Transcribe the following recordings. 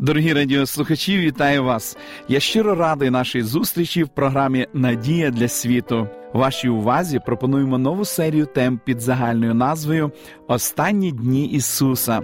Дорогі радіослухачі, вітаю вас! Я щиро радий нашій зустрічі в програмі Надія для світу. Вашій увазі пропонуємо нову серію тем під загальною назвою Останні дні Ісуса.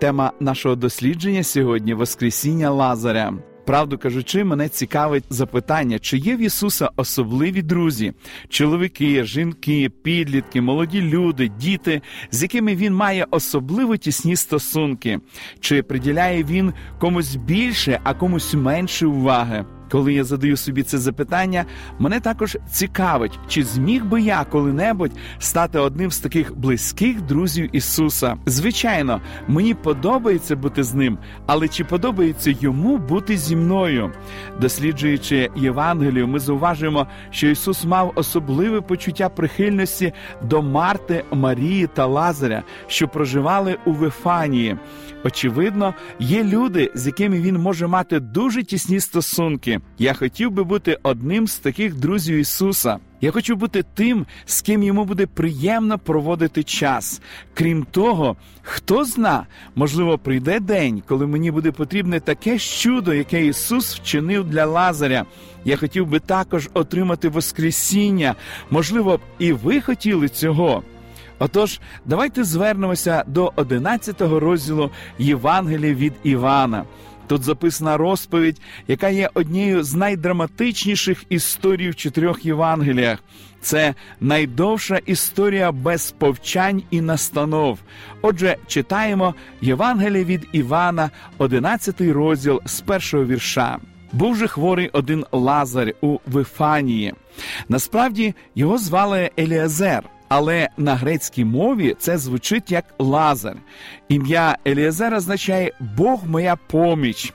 Тема нашого дослідження сьогодні Воскресіння Лазаря. Правду кажучи, мене цікавить запитання, чи є в Ісуса особливі друзі, чоловіки, жінки, підлітки, молоді люди, діти, з якими він має особливо тісні стосунки, чи приділяє він комусь більше, а комусь менше уваги. Коли я задаю собі це запитання, мене також цікавить, чи зміг би я коли-небудь стати одним з таких близьких друзів Ісуса. Звичайно, мені подобається бути з ним, але чи подобається йому бути зі мною? Досліджуючи Євангелію, ми зауважуємо, що Ісус мав особливе почуття прихильності до Марти, Марії та Лазаря, що проживали у Вифанії. Очевидно, є люди, з якими він може мати дуже тісні стосунки. Я хотів би бути одним з таких друзів Ісуса. Я хочу бути тим, з ким йому буде приємно проводити час. Крім того, хто зна, можливо, прийде день, коли мені буде потрібне таке чудо, яке Ісус вчинив для Лазаря. Я хотів би також отримати Воскресіння. Можливо, і ви хотіли цього. Отож, давайте звернемося до 11 розділу Євангелія від Івана. Тут записана розповідь, яка є однією з найдраматичніших історій в чотирьох Євангеліях. Це найдовша історія без повчань і настанов. Отже, читаємо Євангеліє від Івана, 11 розділ з першого вірша. Був же хворий один Лазар у Вифанії. Насправді його звали Еліазер. Але на грецькій мові це звучить як Лазар. Ім'я Еліазер означає Бог моя поміч.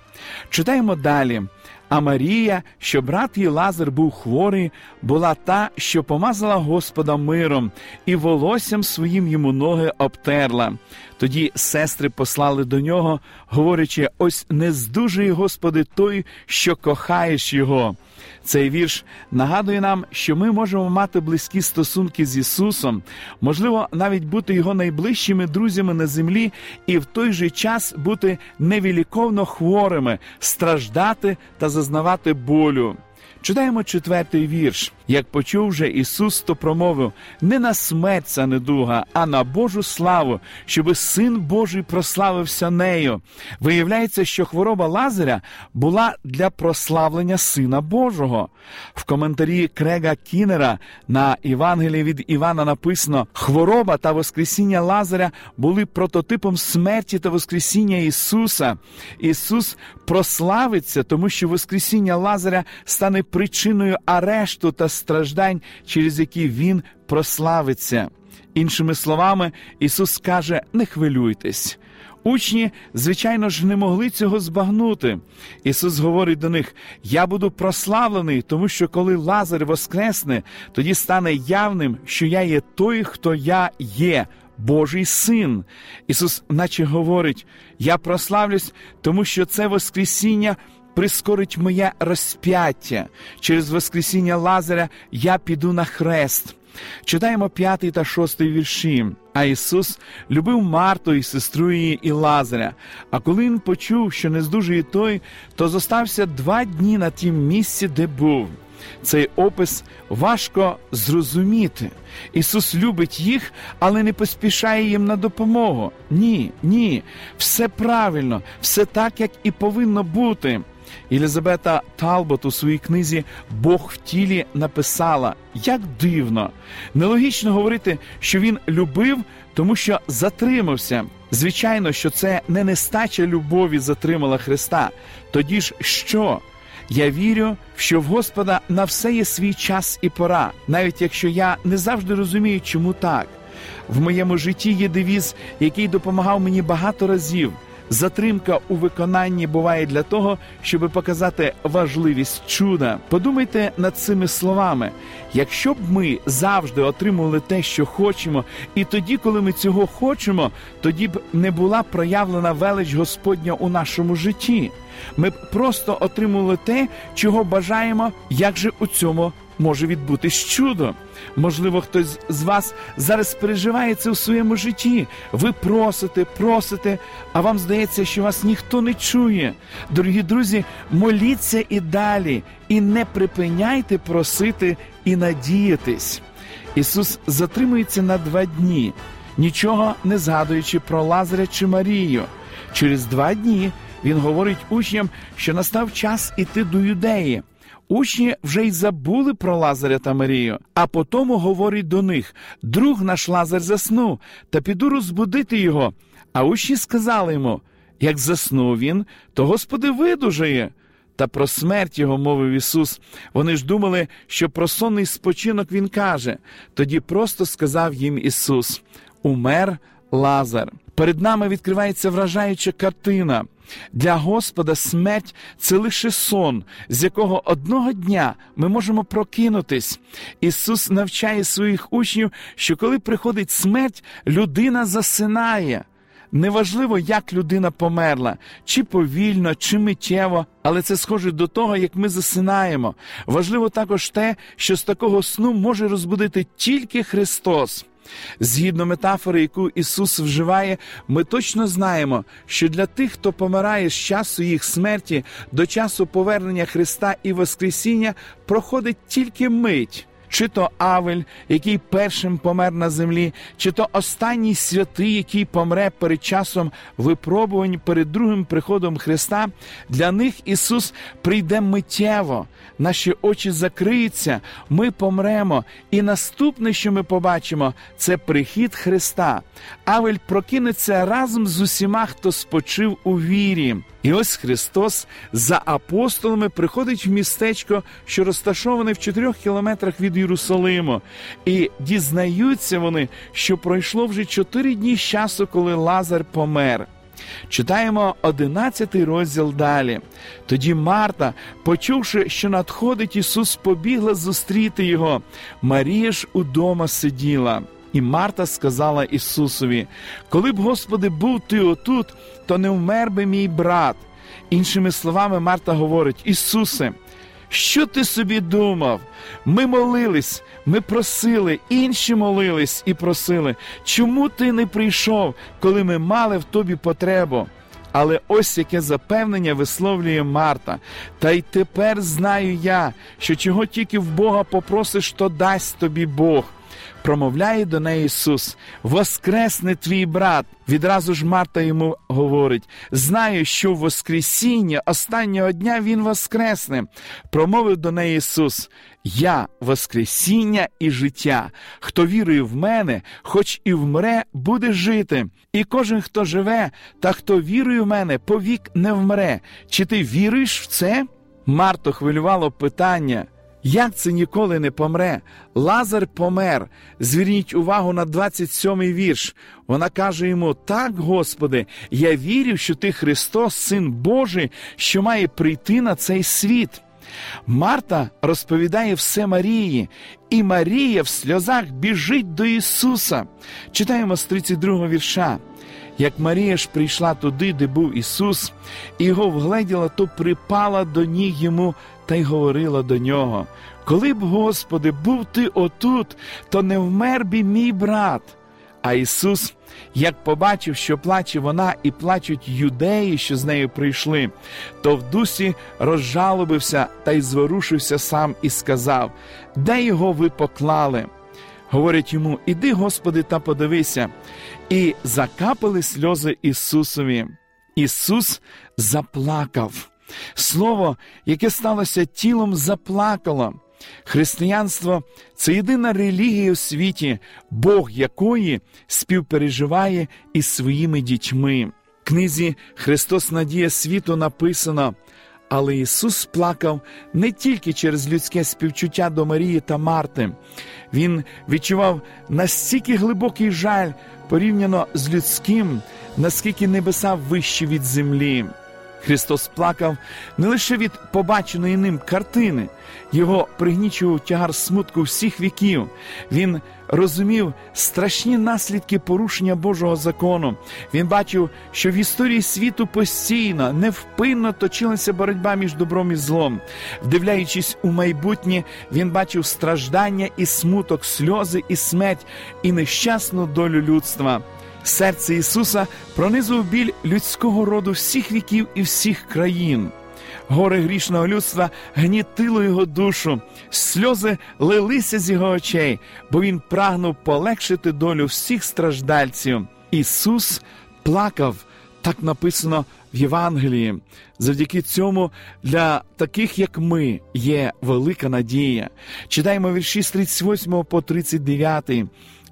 Читаємо далі. А Марія, що брат її Лазар був хворий, була та, що помазала Господа миром, і волоссям своїм йому ноги обтерла. Тоді сестри послали до нього, говорячи: ось не здужує, Господи, той, що кохаєш його. Цей вірш нагадує нам, що ми можемо мати близькі стосунки з Ісусом, можливо, навіть бути його найближчими друзями на землі, і в той же час бути невіліковно хворими, страждати та зазнавати болю. Читаємо четвертий вірш. Як почув же Ісус, то промовив не на смерть ця недуга, а на Божу славу, щоби син Божий прославився нею. Виявляється, що хвороба Лазаря була для прославлення Сина Божого. В коментарі Крега Кінера на Євангелії від Івана написано: хвороба та Воскресіння Лазаря були прототипом смерті та Воскресіння Ісуса. Ісус прославиться, тому що Воскресіння Лазаря стане причиною арешту та страждань, через які Він прославиться. Іншими словами, Ісус каже: не хвилюйтесь. Учні, звичайно ж, не могли цього збагнути. Ісус говорить до них: Я буду прославлений, тому що коли Лазар воскресне, тоді стане явним, що я є той, хто я є. Божий син. Ісус, наче говорить: Я прославлюсь, тому що це Воскресіння прискорить моє розп'яття. Через Воскресіння Лазаря я піду на хрест. Читаємо п'ятий та шостий вірші. А Ісус любив Марту і сестру її і Лазаря. А коли він почув, що не здужує той, то зостався два дні на тім місці, де був. Цей опис важко зрозуміти. Ісус любить їх, але не поспішає їм на допомогу. Ні, ні, все правильно, все так, як і повинно бути. Єлізабета Талбот у своїй книзі Бог в тілі написала: як дивно, нелогічно говорити, що він любив, тому що затримався. Звичайно, що це не нестача любові затримала Христа. Тоді ж що? Я вірю, що в Господа на все є свій час і пора, навіть якщо я не завжди розумію, чому так. В моєму житті є девіз, який допомагав мені багато разів. Затримка у виконанні буває для того, щоб показати важливість чуда. Подумайте над цими словами: якщо б ми завжди отримували те, що хочемо, і тоді, коли ми цього хочемо, тоді б не була проявлена велич Господня у нашому житті. Ми б просто отримували те, чого бажаємо, як же у цьому може відбутись чудо. Можливо, хтось з вас зараз переживає це у своєму житті. Ви просите, просите, а вам здається, що вас ніхто не чує. Дорогі друзі, моліться і далі, і не припиняйте просити і надіятись. Ісус затримується на два дні, нічого не згадуючи про Лазаря чи Марію. Через два дні він говорить учням, що настав час іти до юдеї. Учні вже й забули про Лазаря та Марію, а потому говорить до них: друг наш Лазар заснув, та піду розбудити його. А учні сказали йому: як заснув він, то Господи видужає. Та про смерть його мовив Ісус. Вони ж думали, що про сонний спочинок Він каже. Тоді просто сказав їм Ісус: Умер Лазар. Перед нами відкривається вражаюча картина. Для Господа смерть це лише сон, з якого одного дня ми можемо прокинутись. Ісус навчає своїх учнів, що коли приходить смерть, людина засинає. Неважливо, як людина померла, чи повільно, чи миттєво, але це схоже до того, як ми засинаємо. Важливо також те, що з такого сну може розбудити тільки Христос. Згідно метафори, яку Ісус вживає, ми точно знаємо, що для тих, хто помирає з часу їх смерті до часу повернення Христа і Воскресіння, проходить тільки мить чи то Авель, який першим помер на землі, чи то останній святий, який помре перед часом випробувань перед другим приходом Христа, для них Ісус прийде миттєво, наші очі закриються, ми помремо, і наступне, що ми побачимо, це прихід Христа. Авель прокинеться разом з усіма, хто спочив у вірі. І ось Христос за апостолами приходить в містечко, що розташоване в чотирьох кілометрах від Єрусалиму, і дізнаються вони, що пройшло вже чотири дні з часу, коли Лазар помер. Читаємо одинадцятий розділ далі. Тоді Марта, почувши, що надходить Ісус, побігла зустріти його. Марія ж удома сиділа. І Марта сказала Ісусові: Коли б, Господи, був ти отут, то не вмер би мій брат. Іншими словами, Марта говорить: Ісусе, що ти собі думав? Ми молились, ми просили, інші молились і просили, чому ти не прийшов, коли ми мали в тобі потребу? Але ось яке запевнення висловлює Марта. Та й тепер знаю я, що чого тільки в Бога попросиш, то дасть тобі Бог промовляє до неї Ісус: Воскресне твій брат. Відразу ж Марта йому говорить: знаю, що в Воскресіння останнього дня Він воскресне. Промовив до неї Ісус: Я Воскресіння і життя. Хто вірує в мене, хоч і вмре, буде жити. І кожен, хто живе, та хто вірує в мене, повік не вмре. Чи ти віруєш в це? Марто хвилювало питання. Як це ніколи не помре? Лазар помер. Зверніть увагу на 27-й вірш. Вона каже йому: Так, Господи, я вірю, що ти Христос, Син Божий, що має прийти на цей світ. Марта розповідає все Марії, і Марія в сльозах біжить до Ісуса. Читаємо з 32 вірша. Як Марія ж прийшла туди, де був Ісус, і його вгледіла, то припала до ніг йому та й говорила до нього: Коли б, Господи, був ти отут, то не вмер би мій брат. А Ісус, як побачив, що плаче вона і плачуть юдеї, що з нею прийшли, то в дусі розжалобився та й зворушився сам і сказав: Де його ви поклали? Говорять йому: Іди, Господи, та подивися. І закапали сльози Ісусові. Ісус заплакав. Слово, яке сталося тілом, заплакало. Християнство це єдина релігія у світі, Бог якої співпереживає із своїми дітьми. В книзі Христос Надія світу написано: Але Ісус плакав не тільки через людське співчуття до Марії та Марти, Він відчував настільки глибокий жаль порівняно з людським, наскільки небеса вищі від землі. Христос плакав не лише від побаченої ним картини, його пригнічував тягар смутку всіх віків. Він розумів страшні наслідки порушення Божого закону. Він бачив, що в історії світу постійно, невпинно точилася боротьба між добром і злом. Вдивляючись у майбутнє, він бачив страждання і смуток, сльози і смерть, і нещасну долю людства. Серце Ісуса пронизував біль людського роду всіх віків і всіх країн. Горе грішного людства гнітило його душу, сльози лилися з його очей, бо він прагнув полегшити долю всіх страждальців. Ісус плакав, так написано в Євангелії. Завдяки цьому для таких, як ми, є велика надія. Читаємо вірші з 38 по 39.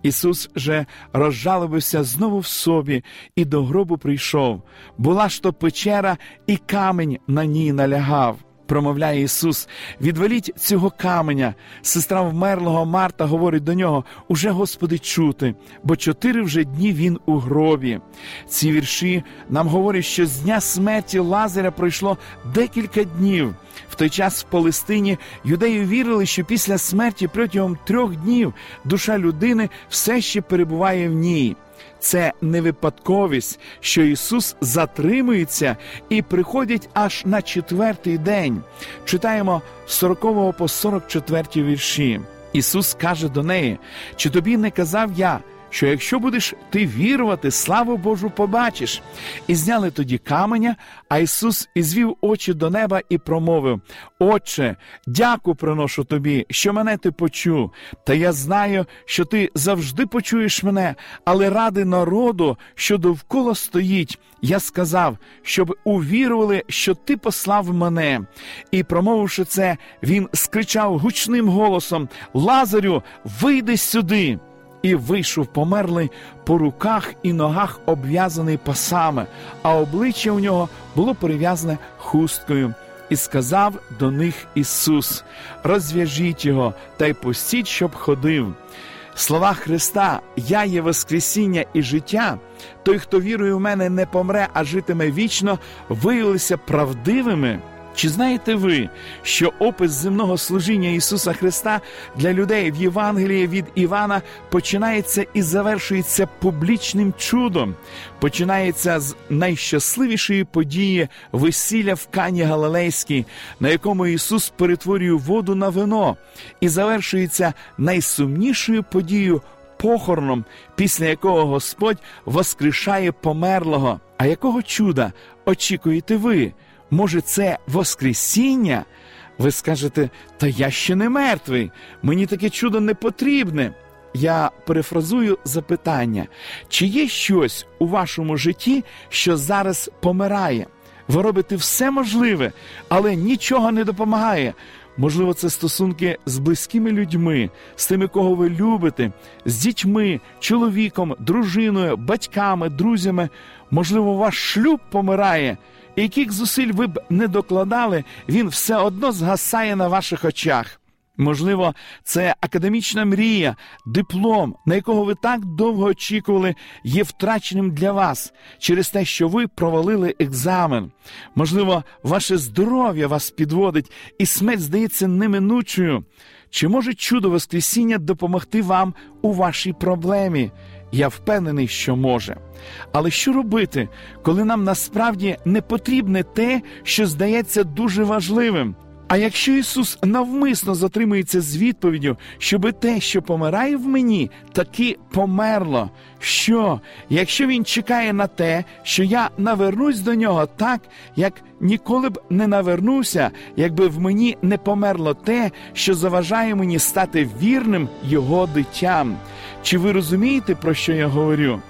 Ісус же розжалобився знову в собі і до гробу прийшов. Була ж то печера, і камінь на ній налягав. Промовляє Ісус, відвеліть цього каменя. Сестра вмерлого Марта говорить до нього: Уже, Господи, чути, бо чотири вже дні він у гробі. Ці вірші нам говорять, що з дня смерті Лазаря пройшло декілька днів. В той час в Палестині юдеї вірили, що після смерті протягом трьох днів душа людини все ще перебуває в ній. Це не випадковість, що Ісус затримується і приходить аж на четвертий день. Читаємо з 40 по 44 вірші. Ісус каже до неї: Чи тобі не казав я? Що якщо будеш ти вірувати, славу Божу побачиш. І зняли тоді каменя, а Ісус ізвів очі до неба і промовив: Отче, дяку приношу тобі, що мене ти почув. Та я знаю, що ти завжди почуєш мене, але ради народу, що довкола стоїть. Я сказав, щоб увірували, що ти послав мене. І, промовивши це, він скричав гучним голосом: Лазарю, вийди сюди і вийшов померлий по руках і ногах обв'язаний пасами, а обличчя у нього було перев'язане хусткою. І сказав до них Ісус: розв'яжіть його та й пустіть, щоб ходив. Слова Христа, Я є Воскресіння і життя, той, хто вірує в мене, не помре, а житиме вічно, виявилися правдивими. Чи знаєте ви, що опис земного служіння Ісуса Христа для людей в Євангелії від Івана починається і завершується публічним чудом, починається з найщасливішої події весілля в Кані Галилейській, на якому Ісус перетворює воду на вино, і завершується найсумнішою подією похороном, після якого Господь воскрешає померлого. А якого чуда очікуєте ви? Може, це Воскресіння? Ви скажете, та я ще не мертвий, мені таке чудо не потрібне. Я перефразую запитання, чи є щось у вашому житті, що зараз помирає? Ви робите все можливе, але нічого не допомагає. Можливо, це стосунки з близькими людьми, з тими, кого ви любите, з дітьми, чоловіком, дружиною, батьками, друзями. Можливо, ваш шлюб помирає яких зусиль ви б не докладали, він все одно згасає на ваших очах. Можливо, це академічна мрія, диплом, на якого ви так довго очікували, є втраченим для вас через те, що ви провалили екзамен. Можливо, ваше здоров'я вас підводить, і смерть здається неминучою. Чи може чудо Воскресіння допомогти вам у вашій проблемі? Я впевнений, що може. Але що робити, коли нам насправді не потрібне те, що здається дуже важливим? А якщо Ісус навмисно затримується з відповіддю, щоби те, що помирає в мені, таки померло, що, якщо Він чекає на те, що я навернусь до нього так, як ніколи б не навернувся, якби в мені не померло те, що заважає мені стати вірним Його дитям? Чи ви розумієте, про що я говорю?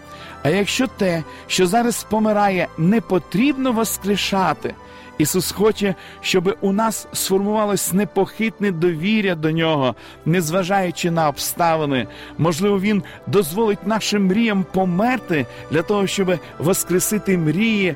А якщо те, що зараз помирає, не потрібно воскрешати, Ісус хоче, щоб у нас сформувалось непохитне довір'я до нього, незважаючи на обставини. Можливо, Він дозволить нашим мріям померти для того, щоб воскресити мрії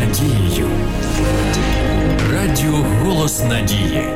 Надією. Радіо Голос Надії.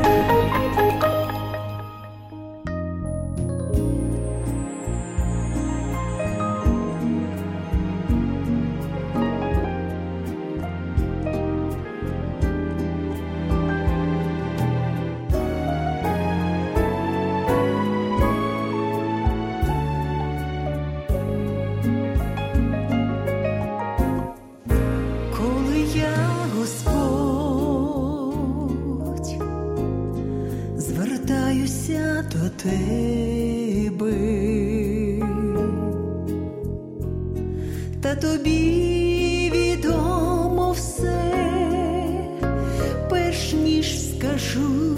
Тобі відомо все, перш ніж скажу,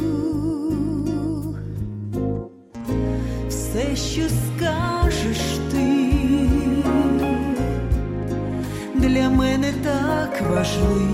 все, що скажеш ти для мене так важливо,